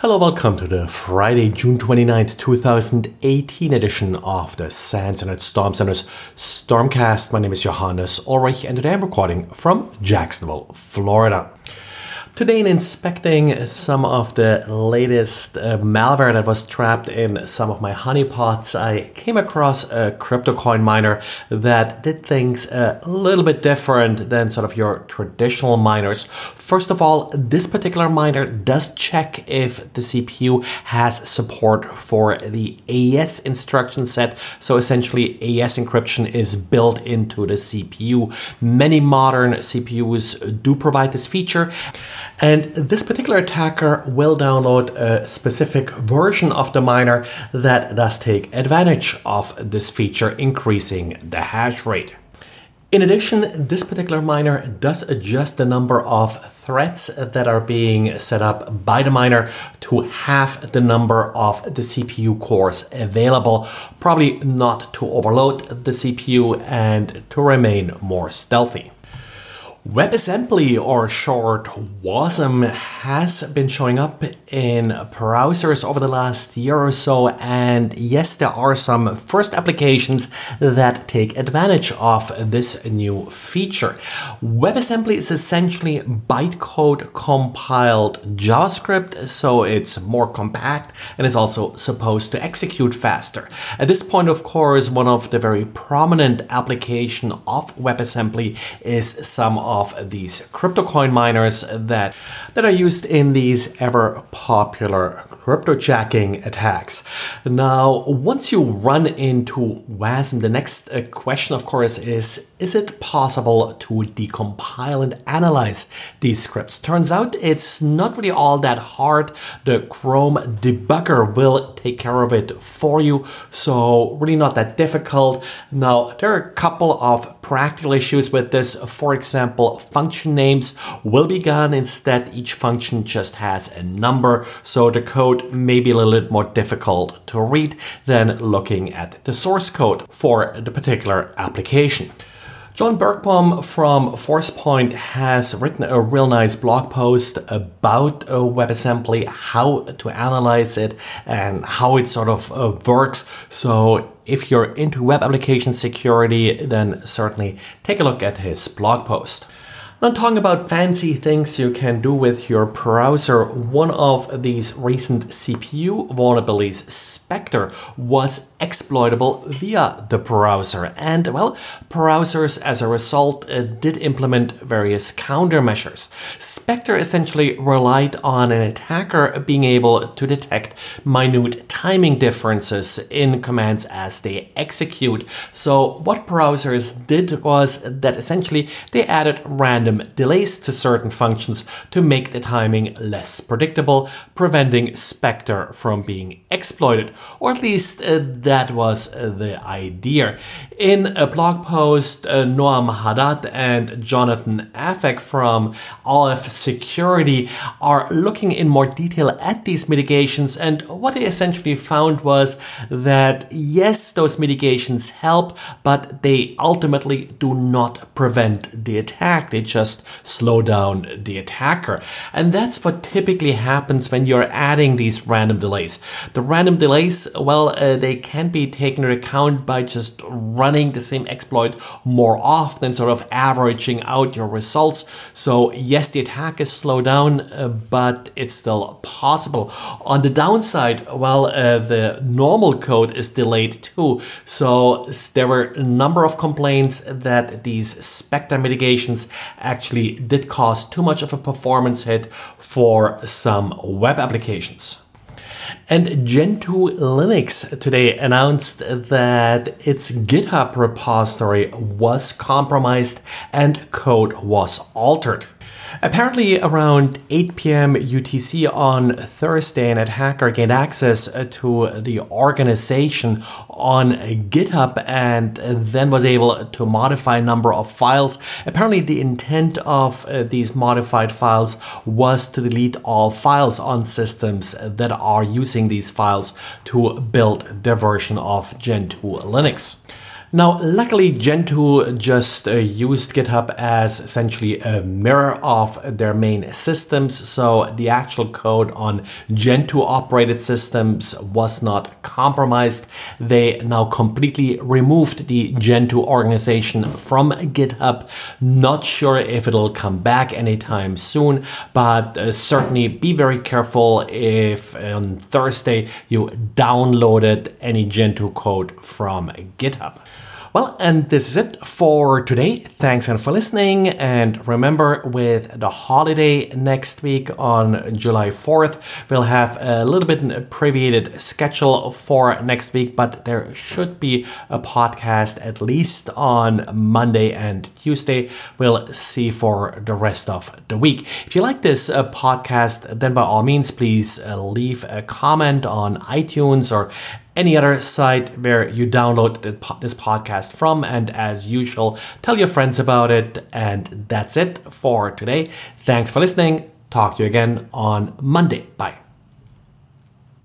Hello, welcome to the Friday, June 29th, 2018 edition of the SANS Internet Storm Center's Stormcast. My name is Johannes Ulrich, and today I'm recording from Jacksonville, Florida. Today, in inspecting some of the latest uh, malware that was trapped in some of my honeypots, I came across a crypto coin miner that did things a little bit different than sort of your traditional miners. First of all, this particular miner does check if the CPU has support for the AES instruction set. So essentially, AES encryption is built into the CPU. Many modern CPUs do provide this feature. And this particular attacker will download a specific version of the miner that does take advantage of this feature, increasing the hash rate. In addition, this particular miner does adjust the number of threads that are being set up by the miner to half the number of the CPU cores available, probably not to overload the CPU and to remain more stealthy. WebAssembly, or short WASM, has been showing up in browsers over the last year or so, and yes, there are some first applications that take advantage of this new feature. WebAssembly is essentially bytecode compiled JavaScript, so it's more compact and is also supposed to execute faster. At this point, of course, one of the very prominent application of WebAssembly is some of these crypto coin miners that, that are used in these ever popular cryptojacking attacks. Now, once you run into WASM, the next uh, question, of course, is is it possible to decompile and analyze these scripts? Turns out it's not really all that hard. The Chrome debugger will take care of it for you, so really not that difficult. Now, there are a couple of practical issues with this. For example, function names will be gone. Instead, each function just has a number, so the code may be a little bit more difficult to read than looking at the source code for the particular application. John Bergbom from Forcepoint has written a real nice blog post about WebAssembly, how to analyze it, and how it sort of uh, works. So, if you're into web application security, then certainly take a look at his blog post. Now, talking about fancy things you can do with your browser, one of these recent CPU vulnerabilities, Spectre, was exploitable via the browser. And, well, browsers as a result uh, did implement various countermeasures. Spectre essentially relied on an attacker being able to detect minute timing differences in commands as they execute. So, what browsers did was that essentially they added random random delays to certain functions to make the timing less predictable, preventing Spectre from being exploited. Or at least uh, that was uh, the idea. In a blog post, uh, Noam Haddad and Jonathan Afek from Aleph Security are looking in more detail at these mitigations, and what they essentially found was that yes, those mitigations help, but they ultimately do not prevent the attack. They just just slow down the attacker. And that's what typically happens when you're adding these random delays. The random delays, well, uh, they can be taken into account by just running the same exploit more often, sort of averaging out your results. So, yes, the attack is slowed down, uh, but it's still possible. On the downside, well, uh, the normal code is delayed too. So, there were a number of complaints that these Spectre mitigations actually did cause too much of a performance hit for some web applications. And Gentoo Linux today announced that its GitHub repository was compromised and code was altered. Apparently, around 8 p.m. UTC on Thursday, an attacker gained access to the organization on GitHub and then was able to modify a number of files. Apparently, the intent of uh, these modified files was to delete all files on systems that are using these files to build their version of Gentoo Linux. Now, luckily, Gentoo just uh, used GitHub as essentially a mirror of their main systems, so the actual code on Gentoo operated systems was not compromised. They now completely removed the Gentoo organization from GitHub. Not sure if it'll come back anytime soon, but uh, certainly be very careful if on Thursday you downloaded any Gentoo code from GitHub. Well, and this is it for today. Thanks again for listening. And remember, with the holiday next week on July 4th, we'll have a little bit abbreviated schedule for next week, but there should be a podcast at least on Monday and Tuesday. We'll see for the rest of the week. If you like this uh, podcast, then by all means, please uh, leave a comment on iTunes or any other site where you download this podcast from. And as usual, tell your friends about it. And that's it for today. Thanks for listening. Talk to you again on Monday. Bye.